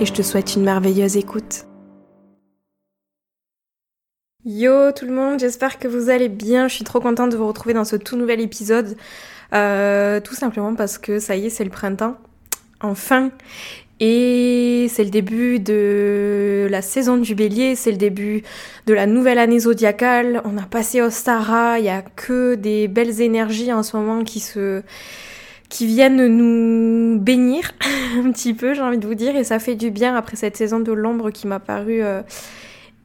et je te souhaite une merveilleuse écoute. Yo tout le monde, j'espère que vous allez bien. Je suis trop contente de vous retrouver dans ce tout nouvel épisode. Euh, tout simplement parce que ça y est, c'est le printemps. Enfin. Et c'est le début de la saison du bélier, c'est le début de la nouvelle année zodiacale. On a passé Ostara, il y a que des belles énergies en ce moment qui se qui viennent nous bénir un petit peu, j'ai envie de vous dire, et ça fait du bien après cette saison de l'ombre qui m'a paru euh,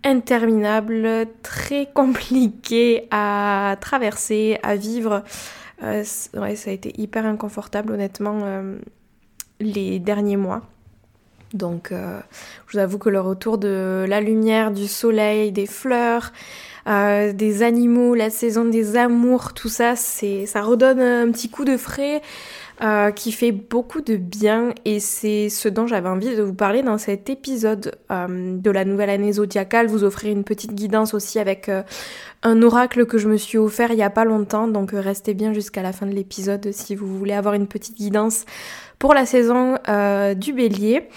interminable, très compliquée à traverser, à vivre. Euh, ouais, ça a été hyper inconfortable honnêtement euh, les derniers mois. Donc je vous avoue que le retour de la lumière, du soleil, des fleurs, des animaux, la saison des amours, tout ça, c'est ça redonne un petit coup de frais. Euh, qui fait beaucoup de bien et c'est ce dont j'avais envie de vous parler dans cet épisode euh, de la nouvelle année zodiacale. Vous offrir une petite guidance aussi avec euh, un oracle que je me suis offert il y a pas longtemps, donc restez bien jusqu'à la fin de l'épisode si vous voulez avoir une petite guidance pour la saison du bélier.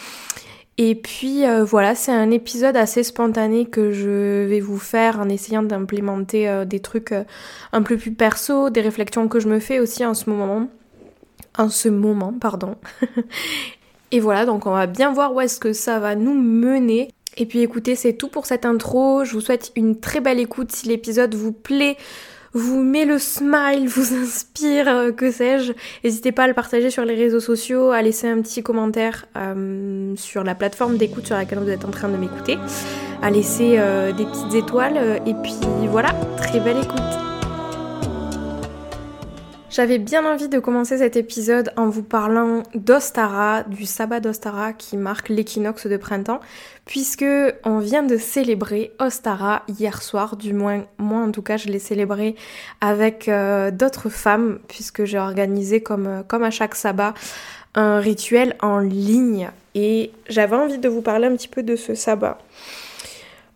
Et puis voilà, c'est un épisode assez spontané que je vais vous faire en essayant d'implémenter des trucs un peu plus perso, des réflexions que je me fais aussi en ce moment en ce moment, pardon. et voilà, donc on va bien voir où est-ce que ça va nous mener. Et puis écoutez, c'est tout pour cette intro. Je vous souhaite une très belle écoute si l'épisode vous plaît vous met le smile, vous inspire, euh, que sais-je, n'hésitez pas à le partager sur les réseaux sociaux, à laisser un petit commentaire euh, sur la plateforme d'écoute sur laquelle vous êtes en train de m'écouter, à laisser euh, des petites étoiles, et puis voilà, très belle écoute. J'avais bien envie de commencer cet épisode en vous parlant d'Ostara, du sabbat d'Ostara qui marque l'équinoxe de printemps, puisque on vient de célébrer Ostara hier soir, du moins moi en tout cas je l'ai célébré avec euh, d'autres femmes, puisque j'ai organisé comme, comme à chaque sabbat un rituel en ligne et j'avais envie de vous parler un petit peu de ce sabbat.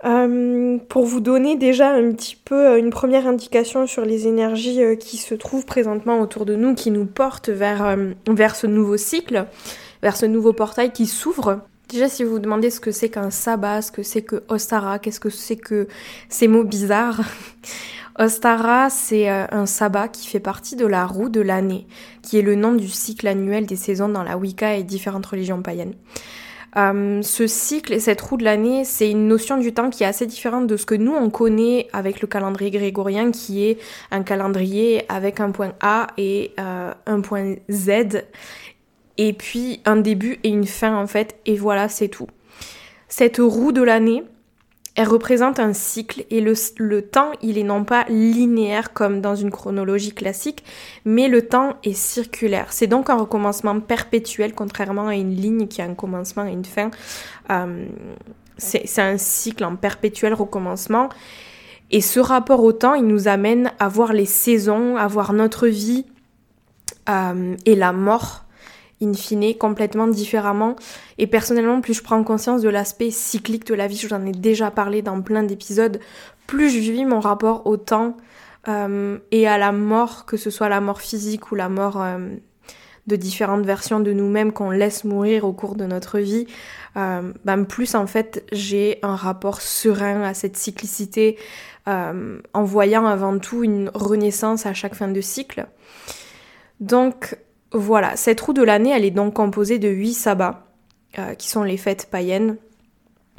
Euh, pour vous donner déjà un petit peu euh, une première indication sur les énergies euh, qui se trouvent présentement autour de nous, qui nous portent vers, vers ce nouveau cycle, vers ce nouveau portail qui s'ouvre. Déjà, si vous vous demandez ce que c'est qu'un sabbat, ce que c'est que Ostara, qu'est-ce que c'est que ces mots bizarres, Ostara, c'est un sabbat qui fait partie de la roue de l'année, qui est le nom du cycle annuel des saisons dans la Wicca et différentes religions païennes. Euh, ce cycle et cette roue de l'année, c'est une notion du temps qui est assez différente de ce que nous on connaît avec le calendrier grégorien, qui est un calendrier avec un point A et euh, un point Z, et puis un début et une fin en fait, et voilà, c'est tout. Cette roue de l'année, elle représente un cycle et le, temps, il est non pas linéaire comme dans une chronologie classique, mais le temps est circulaire. C'est donc un recommencement perpétuel, contrairement à une ligne qui a un commencement et une fin. Euh, c'est un cycle en perpétuel recommencement. Et ce rapport au temps, il nous amène à voir les saisons, à voir notre vie euh, et la mort in fine, complètement différemment. Et personnellement, plus je prends conscience de l'aspect cyclique de la vie, je vous en ai déjà parlé dans plein d'épisodes, plus je vis mon rapport au temps euh, et à la mort, que ce soit la mort physique ou la mort euh, de différentes versions de nous-mêmes qu'on laisse mourir au cours de notre vie, euh, ben plus en fait j'ai un rapport serein à cette cyclicité en voyant avant tout une renaissance à chaque fin de cycle. Donc voilà, cette roue de l'année, elle est donc composée de 8 sabbats, euh, qui sont les fêtes païennes,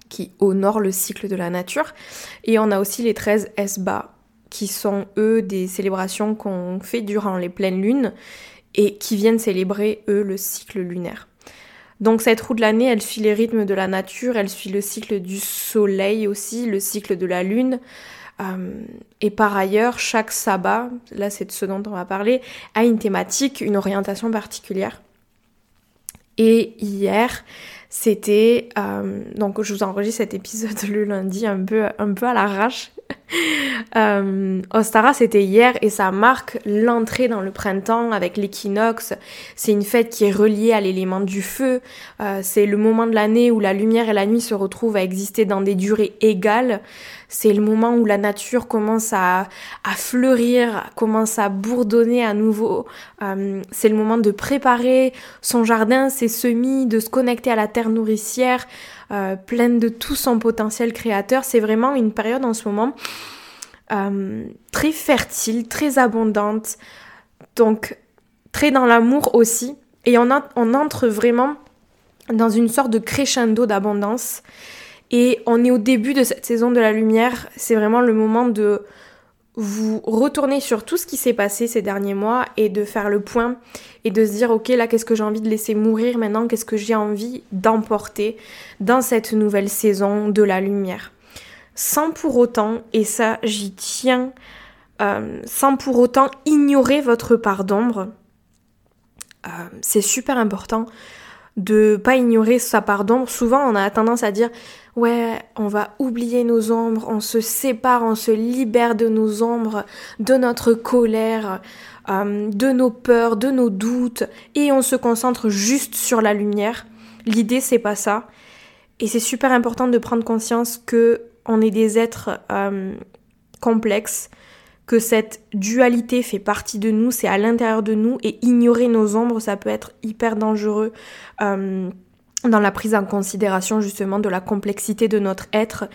qui honorent le cycle de la nature. Et on a aussi les 13 esbats, qui sont eux des célébrations qu'on fait durant les pleines lunes et qui viennent célébrer eux le cycle lunaire. Donc cette roue de l'année, elle suit les rythmes de la nature, elle suit le cycle du soleil aussi, le cycle de la lune, et par ailleurs, chaque sabbat, là c'est de ce dont on va parler, a une thématique, une orientation particulière. Et hier, c'était euh, donc je vous enregistre cet épisode le lundi un peu un peu à l'arrache. euh, Ostara c'était hier et ça marque l'entrée dans le printemps avec l'équinoxe. C'est une fête qui est reliée à l'élément du feu. Euh, c'est le moment de l'année où la lumière et la nuit se retrouvent à exister dans des durées égales. C'est le moment où la nature commence à, fleurir, commence à bourdonner à nouveau. Euh, c'est le moment de préparer son jardin, ses semis, de se connecter à la terre nourricière, euh, pleine de tout son potentiel créateur. C'est vraiment une période en ce moment euh, très fertile, très abondante, donc très dans l'amour aussi. Et on, on entre vraiment dans une sorte de crescendo d'abondance. Et on est au début de cette saison de la lumière. C'est vraiment le moment de vous retourner sur tout ce qui s'est passé ces derniers mois et de faire le point et de se dire ok là qu'est-ce que j'ai envie de laisser mourir maintenant, qu'est-ce que j'ai envie d'emporter dans cette nouvelle saison de la lumière? Sans pour autant, et ça j'y tiens, euh, sans pour autant ignorer votre part d'ombre. Euh, c'est super important de pas ignorer sa part d'ombre. Souvent, on a tendance à dire ouais, on va oublier nos ombres, on se sépare, on se libère de nos ombres, de notre colère, euh, de nos peurs, de nos doutes, et on se concentre juste sur la lumière. L'idée, c'est pas ça. Et c'est super important de prendre conscience que on est des êtres euh, complexes, cette dualité fait partie de nous, c'est à l'intérieur de nous, et ignorer nos ombres, ça peut être hyper dangereux. Euh, dans la prise en considération justement de la complexité de notre être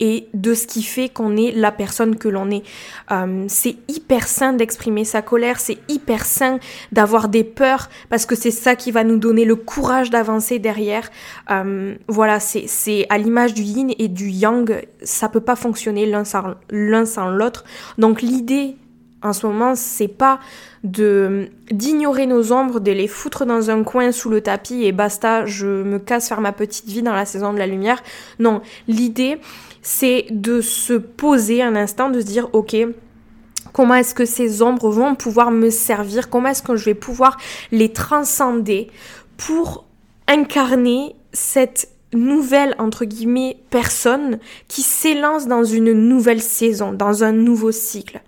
et de ce qui fait qu'on est la personne que l'on est. Euh, c'est hyper sain d'exprimer sa colère, c'est hyper sain d'avoir des peurs parce que c'est ça qui va nous donner le courage d'avancer derrière. Euh, voilà, c'est à l'image du yin et du yang, ça peut pas fonctionner l'un sans l'un sans l'autre. Donc l'idée en ce moment, c'est pas de d'ignorer nos ombres, de les foutre dans un coin sous le tapis et basta, je me casse faire ma petite vie dans la saison de la lumière. Non, l'idée c'est de se poser un instant, de se dire ok, comment est-ce que ces ombres vont pouvoir me servir, comment est-ce que je vais pouvoir les transcender pour incarner cette nouvelle entre guillemets personne qui s'élance dans une nouvelle saison, dans un nouveau cycle?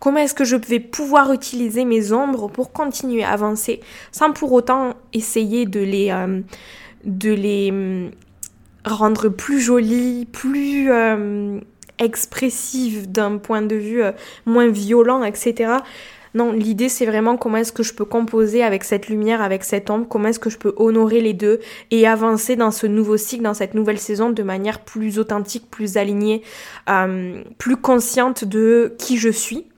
Comment est-ce que je vais pouvoir utiliser mes ombres pour continuer à avancer sans pour autant essayer de les, euh, hum, rendre plus jolies, plus euh, expressives d'un point de vue euh, moins violent, etc. Non, l'idée c'est vraiment comment est-ce que je peux composer avec cette lumière, avec cette ombre, comment est-ce que je peux honorer les deux et avancer dans ce nouveau cycle, dans cette nouvelle saison de manière plus authentique, plus alignée, plus consciente de qui je suis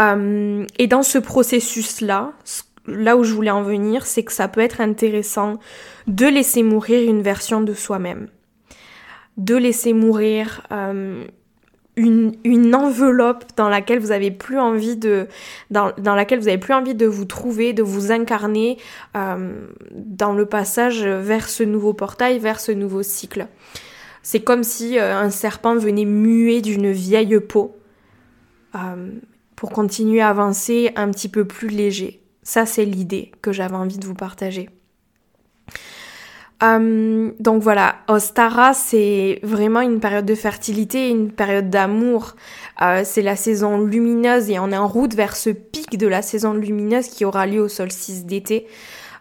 euh, et dans ce processus-là, là où je voulais en venir, c'est que ça peut être intéressant de laisser mourir une version de soi-même. De laisser mourir euh, une, une, enveloppe dans laquelle vous avez plus envie de dans, dans, laquelle vous avez plus envie de vous trouver, de vous incarner euh, dans le passage vers ce nouveau portail, vers ce nouveau cycle. C'est comme si euh, un serpent venait muer d'une vieille peau. Euh, pour continuer à avancer un petit peu plus léger. Ça, c'est l'idée que j'avais envie de vous partager. Euh, donc voilà, Ostara, c'est vraiment une période de fertilité, une période d'amour. Euh, c'est la saison lumineuse et on est en route vers ce pic de la saison lumineuse qui aura lieu au solstice d'été.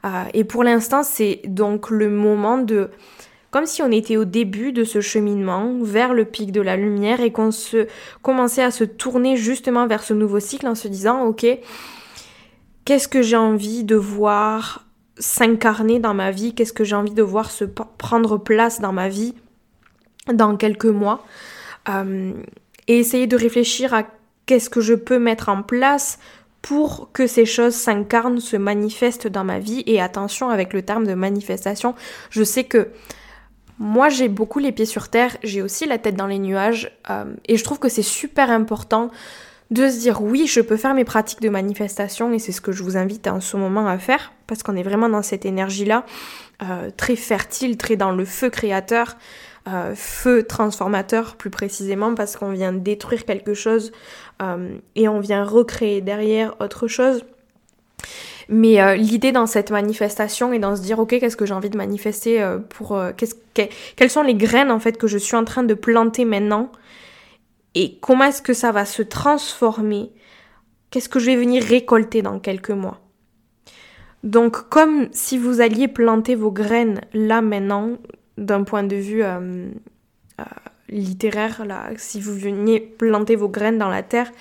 Euh, et pour l'instant, c'est donc le moment de comme si on était au début de ce cheminement vers le pic de la lumière et qu'on se commençait à se tourner justement vers ce nouveau cycle en se disant ok qu'est-ce que j'ai envie de voir s'incarner dans ma vie qu'est-ce que j'ai envie de voir se prendre place dans ma vie dans quelques mois euh, et essayer de réfléchir à qu'est-ce que je peux mettre en place pour que ces choses s'incarnent, se manifestent dans ma vie. Et attention avec le terme de manifestation, je sais que moi, j'ai beaucoup les pieds sur terre, j'ai aussi la tête dans les nuages, euh, et je trouve que c'est super important de se dire oui, je peux faire mes pratiques de manifestation, et c'est ce que je vous invite en ce moment à faire, parce qu'on est vraiment dans cette énergie-là, euh, très fertile, très dans le feu créateur, euh, feu transformateur plus précisément, parce qu'on vient détruire quelque chose et on vient recréer derrière autre chose. Mais euh, l'idée dans cette manifestation est dans se dire, ok, qu'est-ce que j'ai envie de manifester euh, pour... quelles sont les graines en fait que je suis en train de planter maintenant et comment est-ce que ça va se transformer? Qu'est-ce que je vais venir récolter dans quelques mois? Donc comme si vous alliez planter vos graines là maintenant, d'un point de vue littéraire, là, si vous veniez planter vos graines dans la terre,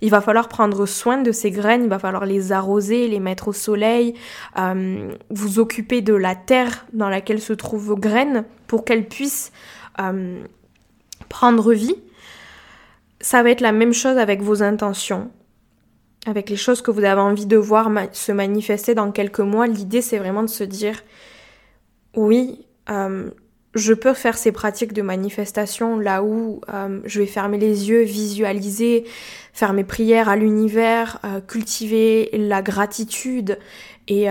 il va falloir prendre soin de ces graines, il va falloir les arroser, les mettre au soleil, euh, vous occuper de la terre dans laquelle se trouvent vos graines pour qu'elles puissent euh, prendre vie. Ça va être la même chose avec vos intentions, avec les choses que vous avez envie de voir se manifester dans quelques mois. L'idée, c'est vraiment de se dire, oui, euh, je peux faire ces pratiques de manifestation là où euh, je vais fermer les yeux, visualiser, faire mes prières à l'univers, euh, cultiver la gratitude et,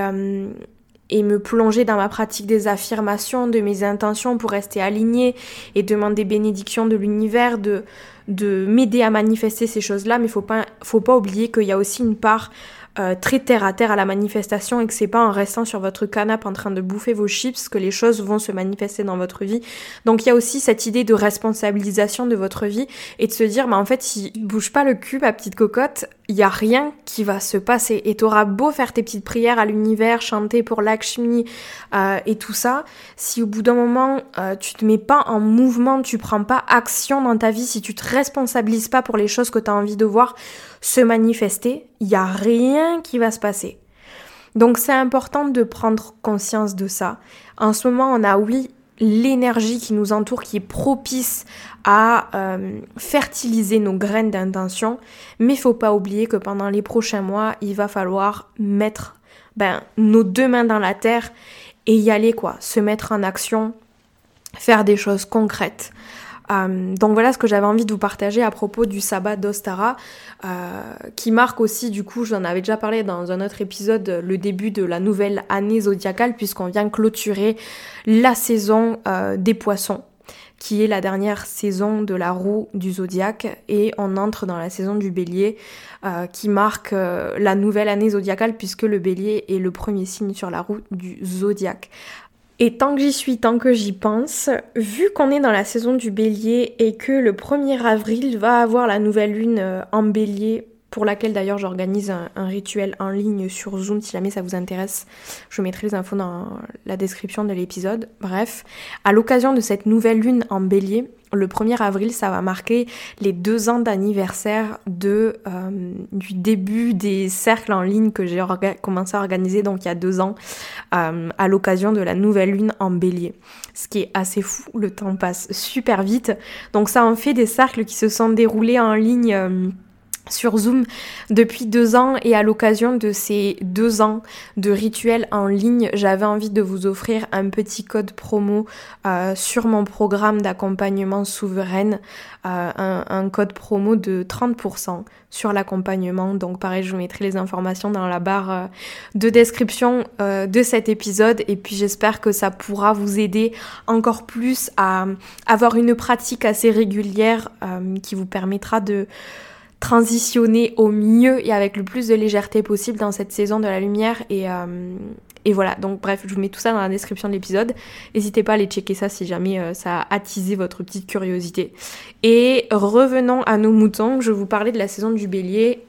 et me plonger dans ma pratique des affirmations, de mes intentions pour rester alignée et demander bénédiction de l'univers, de, de m'aider à manifester ces choses-là. Mais faut pas, faut pas oublier qu'il y a aussi une part euh, très terre à terre à la manifestation et que c'est pas en restant sur votre canapé en train de bouffer vos chips que les choses vont se manifester dans votre vie. Donc il y a aussi cette idée de responsabilisation de votre vie et de se dire, bah en fait, si bouge pas le cul, ma petite cocotte, il y a rien qui va se passer. Et t'auras beau faire tes petites prières à l'univers, chanter pour Lakshmi euh, et tout ça, si au bout d'un moment euh, tu te mets pas en mouvement, tu prends pas action dans ta vie, si tu te responsabilises pas pour les choses que tu as envie de voir, se manifester, il n'y a rien qui va se passer. Donc c'est important de prendre conscience de ça. En ce moment, on a oui l'énergie qui nous entoure, qui est propice à euh, fertiliser nos graines d'intention, mais il faut pas oublier que pendant les prochains mois, il va falloir mettre ben, nos deux mains dans la terre et y aller quoi, se mettre en action, faire des choses concrètes. Euh, donc voilà ce que j'avais envie de vous partager à propos du sabbat d'Ostara, euh, qui marque aussi, du coup, j'en avais déjà parlé dans un autre épisode, le début de la nouvelle année zodiacale, puisqu'on vient clôturer la saison euh, des poissons qui est la dernière saison de la roue du zodiaque et on entre dans la saison du bélier qui marque la nouvelle année zodiacale puisque le bélier est le premier signe sur la roue du zodiaque. Et tant que j'y suis, tant que j'y pense, vu qu'on est dans la saison du bélier et que le 1er avril va avoir la nouvelle lune euh, en bélier, pour laquelle d'ailleurs j'organise un, rituel en ligne sur Zoom si jamais ça vous intéresse, je mettrai les infos dans la description de l'épisode. Bref, à l'occasion de cette nouvelle lune en bélier, le 1er avril, ça va marquer les deux ans d'anniversaire de euh, du début des cercles en ligne que j'ai commencé à organiser donc il y a deux ans euh, à l'occasion de la nouvelle lune en Bélier. Ce qui est assez fou, le temps passe super vite. Donc ça en fait des cercles qui se sont déroulés en ligne. Euh, sur Zoom depuis deux ans et à l'occasion de ces deux ans de rituels en ligne, j'avais envie de vous offrir un petit code promo euh, sur mon programme d'accompagnement souveraine, euh, un, code promo de 30% sur l'accompagnement. Donc pareil, je vous mettrai les informations dans la barre euh, de description de cet épisode et puis j'espère que ça pourra vous aider encore plus à avoir une pratique assez régulière qui vous permettra de transitionner au mieux et avec le plus de légèreté possible dans cette saison de la lumière et, euh, et voilà, donc bref, je vous mets tout ça dans la description de l'épisode. N'hésitez pas à aller checker ça si jamais euh, ça a attisé votre petite curiosité. Et revenons à nos moutons, je vous parlais de la saison du bélier.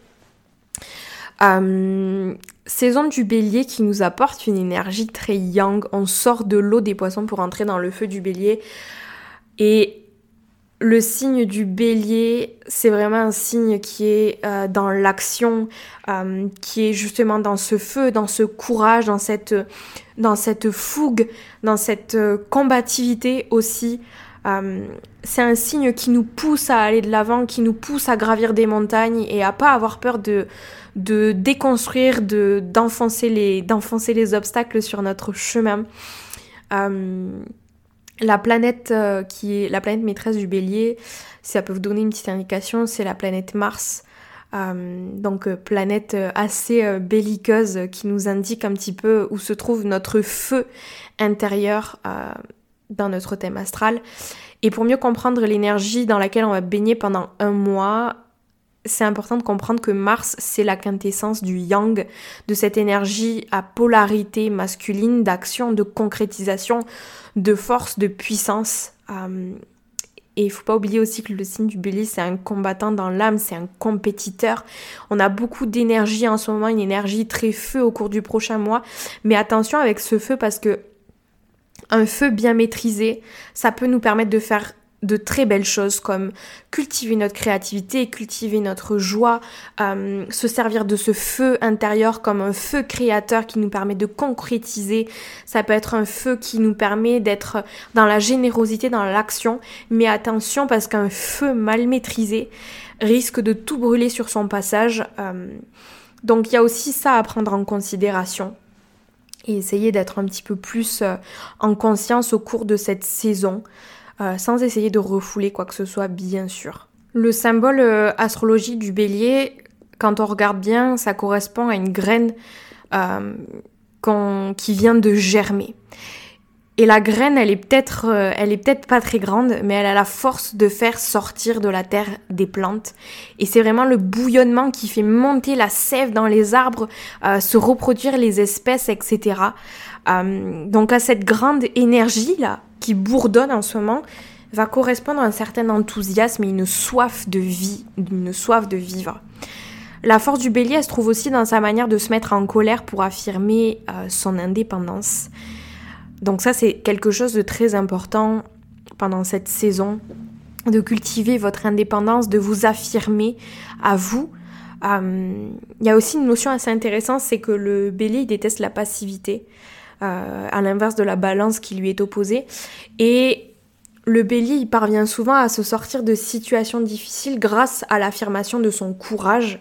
Euh, saison du bélier qui nous apporte une énergie très yang. On sort de l'eau des poissons pour entrer dans le feu du bélier. Et le signe du bélier, c'est vraiment un signe qui est euh, dans l'action, euh, qui est justement dans ce feu, dans ce courage, dans cette, dans cette fougue, dans cette euh, combativité aussi. c'est un signe qui nous pousse à aller de l'avant, qui nous pousse à gravir des montagnes et à pas avoir peur de, de déconstruire, de, d'enfoncer, les, d'enfoncer les obstacles sur notre chemin. La planète euh, qui est la planète maîtresse du bélier, si ça peut vous donner une petite indication, c'est la planète Mars. Euh, donc euh, planète assez belliqueuse qui nous indique un petit peu où se trouve notre feu intérieur dans notre thème astral. Et pour mieux comprendre l'énergie dans laquelle on va baigner pendant un mois, c'est important de comprendre que Mars, c'est la quintessence du yang, de cette énergie à polarité masculine, d'action, de concrétisation, de force, de puissance. Euh, et il faut pas oublier aussi que le signe du bélier, c'est un combattant dans l'âme, c'est un compétiteur. On a beaucoup d'énergie en ce moment, une énergie très feu au cours du prochain mois. Mais attention avec ce feu parce que un feu bien maîtrisé, ça peut nous permettre de faire de très belles choses comme cultiver notre créativité, cultiver notre joie, euh, se servir de ce feu intérieur comme un feu créateur qui nous permet de concrétiser. Ça peut être un feu qui nous permet d'être dans la générosité, dans l'action. Mais attention parce qu'un feu mal maîtrisé risque de tout brûler sur son passage. Euh, donc il y a aussi ça à prendre en considération et essayer d'être un petit peu plus euh, en conscience au cours de cette saison. Euh, sans essayer de refouler quoi que ce soit, bien sûr. Le symbole euh, astrologie du bélier, quand on regarde bien, ça correspond à une graine euh, qui vient de germer. Et la graine, elle est peut-être, elle est peut-être pas très grande, mais elle a la force de faire sortir de la terre des plantes. Et c'est vraiment le bouillonnement qui fait monter la sève dans les arbres, se reproduire les espèces, etc. donc à cette grande énergie là, qui bourdonne en ce moment va correspondre un certain enthousiasme et une soif de vie, une soif de vivre. La force du bélier, elle se trouve aussi dans sa manière de se mettre en colère pour affirmer euh, son indépendance. Donc ça, c'est quelque chose de très important pendant cette saison, de cultiver votre indépendance, de vous affirmer à vous. Euh, il y a aussi une notion assez intéressante, c'est que le bélier, il déteste la passivité. Euh, à l'inverse de la balance qui lui est opposée. Et le bélier, il parvient souvent à se sortir de situations difficiles grâce à l'affirmation de son courage,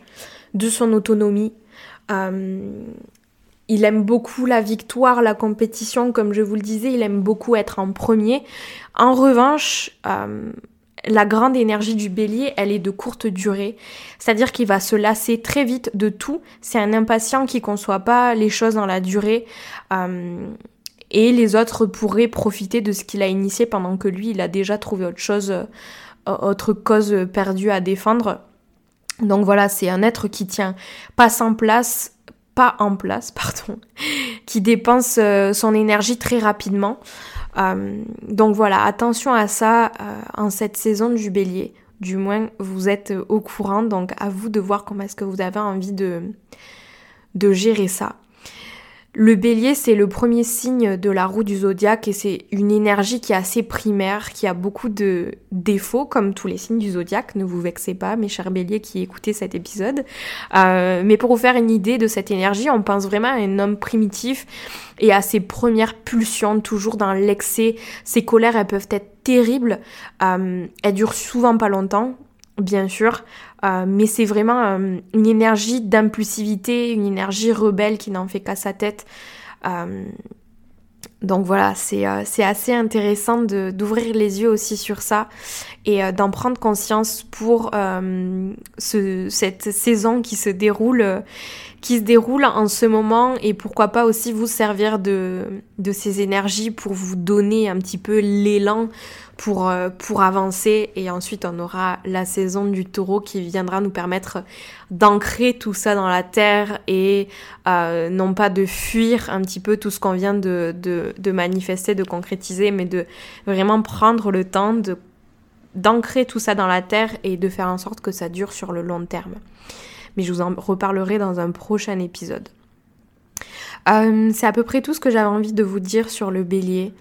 de son autonomie. Euh, il aime beaucoup la victoire, la compétition, comme je vous le disais, il aime beaucoup être en premier. En revanche, euh, la grande énergie du bélier, elle est de courte durée. C'est-à-dire qu'il va se lasser très vite de tout. C'est un impatient qui conçoit pas les choses dans la durée. Euh, et les autres pourraient profiter de ce qu'il a initié pendant que lui, il a déjà trouvé autre chose, euh, autre cause perdue à défendre. Donc voilà, c'est un être qui tient pas en place, pas en place, pardon, qui dépense euh, son énergie très rapidement. Euh, donc voilà, attention à ça euh, en cette saison du bélier. Du moins, vous êtes au courant, donc à vous de voir comment est-ce que vous avez envie de, de gérer ça. Le bélier, c'est le premier signe de la roue du zodiaque et c'est une énergie qui est assez primaire, qui a beaucoup de défauts, comme tous les signes du zodiaque. Ne vous vexez pas, mes chers béliers qui écoutez cet épisode. Euh, mais pour vous faire une idée de cette énergie, on pense vraiment à un homme primitif et à ses premières pulsions, toujours dans l'excès. Ses colères, elles peuvent être terribles. Euh, elles durent souvent pas longtemps bien sûr, euh, mais c'est vraiment euh, une énergie d'impulsivité, une énergie rebelle qui n'en fait qu'à sa tête. Euh, donc voilà, c'est assez intéressant d'ouvrir les yeux aussi sur ça et d'en prendre conscience pour ce, cette saison qui se déroule qui se déroule en ce moment et pourquoi pas aussi vous servir de, de ces énergies pour vous donner un petit peu l'élan pour, euh, pour avancer. Et ensuite, on aura la saison du taureau qui viendra nous permettre d'ancrer tout ça dans la terre et euh, non pas de fuir un petit peu tout ce qu'on vient de, de, de, manifester, de concrétiser, mais de vraiment prendre le temps de d'ancrer tout ça dans la terre et de faire en sorte que ça dure sur le long terme. Mais je vous en reparlerai dans un prochain épisode. Euh, c'est à peu près tout ce que j'avais envie de vous dire sur le bélier,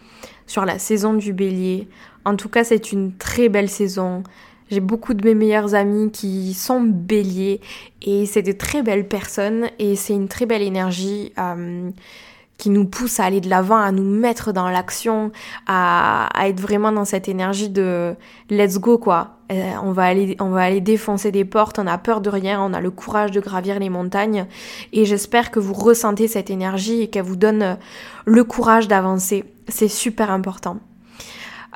sur la saison du bélier. En tout cas, c'est une très belle saison. J'ai beaucoup de mes meilleurs amis qui sont béliers et c'est de très belles personnes et c'est une très belle énergie euh, qui nous pousse à aller de l'avant, à nous mettre dans l'action, à, être vraiment dans cette énergie de let's go quoi. Euh, on va aller, on va aller défoncer des portes, on a peur de rien, on a le courage de gravir les montagnes et j'espère que vous ressentez cette énergie et qu'elle vous donne le courage d'avancer. C'est super important.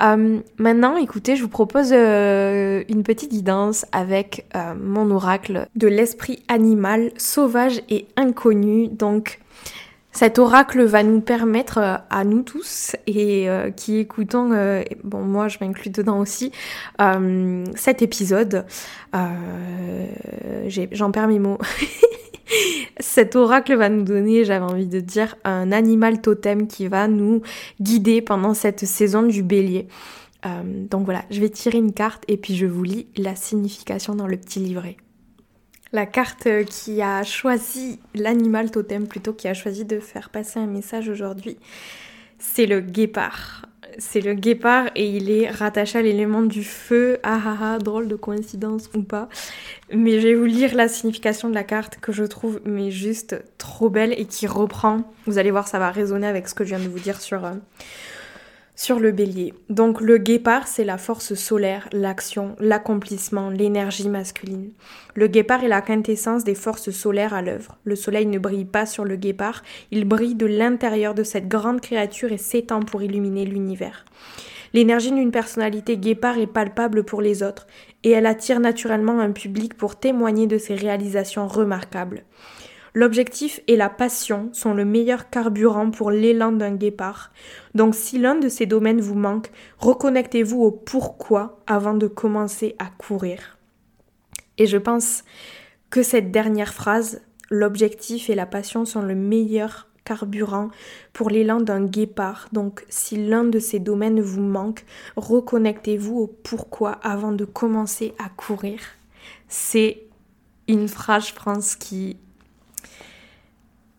Euh, maintenant, écoutez, je vous propose euh, une petite guidance avec euh, mon oracle de l'esprit animal sauvage et inconnu. Donc, Cet oracle va nous permettre euh, à nous tous et euh, qui écoutons, euh, bon moi je m'inclus dedans aussi, cet épisode, j'en perds mes mots. Cet oracle va nous donner, j'avais envie de dire, un animal totem qui va nous guider pendant cette saison du bélier. donc voilà, je vais tirer une carte et puis je vous lis la signification dans le petit livret la carte qui a choisi l'animal totem plutôt qui a choisi de faire passer un message aujourd'hui, c'est le guépard. C'est le guépard et il est rattaché à l'élément du feu. Ah ah ah, drôle de coïncidence ou pas. Mais je vais vous lire la signification de la carte que je trouve mais juste trop belle et qui reprend. Vous allez voir, ça va résonner avec ce que je viens de vous dire sur, euh, sur le bélier. Donc le guépard, c'est la force solaire, l'action, l'accomplissement, l'énergie masculine. Le guépard est la quintessence des forces solaires à l'œuvre. Le soleil ne brille pas sur le guépard, il brille de l'intérieur de cette grande créature et s'étend pour illuminer l'univers. L'énergie d'une personnalité guépard est palpable pour les autres, et elle attire naturellement un public pour témoigner de ses réalisations remarquables. L'objectif et la passion sont le meilleur carburant pour l'élan d'un guépard. Donc si l'un de ces domaines vous manque, reconnectez-vous au pourquoi avant de commencer à courir. Et je pense que cette dernière phrase, l'objectif et la passion sont le meilleur carburant pour l'élan d'un guépard. Donc si l'un de ces domaines vous manque, reconnectez-vous au pourquoi avant de commencer à courir. C'est une phrase, je qui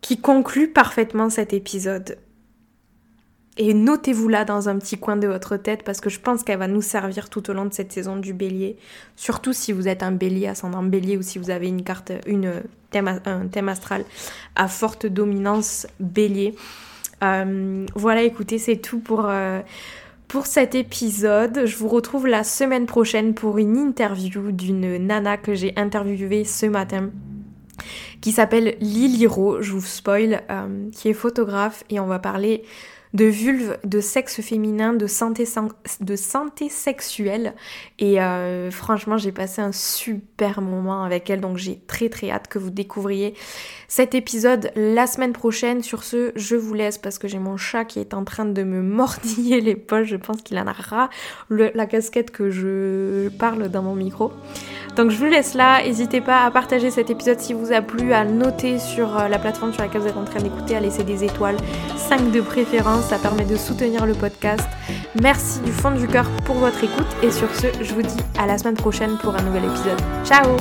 qui conclut parfaitement cet épisode. Et notez-vous-la dans un petit coin de votre tête parce que je pense qu'elle va nous servir tout au long de cette saison du bélier. Surtout si vous êtes un bélier, ascendant bélier ou si vous avez une carte, une thème, un thème astral à forte dominance bélier. Euh, voilà, écoutez, c'est tout pour, euh, pour cet épisode. Je vous retrouve la semaine prochaine pour une interview d'une nana que j'ai interviewée ce matin qui s'appelle Liliro, je vous spoil, euh, qui est photographe et on va parler de vulve, de sexe féminin, de santé, de santé sexuelle. Et euh, franchement, j'ai passé un super moment avec elle, donc j'ai très très hâte que vous découvriez cet épisode la semaine prochaine. Sur ce, je vous laisse parce que j'ai mon chat qui est en train de me mordiller les poches. Je pense qu'il en a ras la casquette que je parle dans mon micro. Donc je vous laisse là, n'hésitez pas à partager cet épisode si vous a plu, à noter sur euh, la plateforme sur laquelle vous êtes en train d'écouter, à laisser des étoiles, 5 de préférence, ça permet de soutenir le podcast. Merci du fond du cœur pour votre écoute et sur ce, je vous dis à la semaine prochaine pour un nouvel épisode. Ciao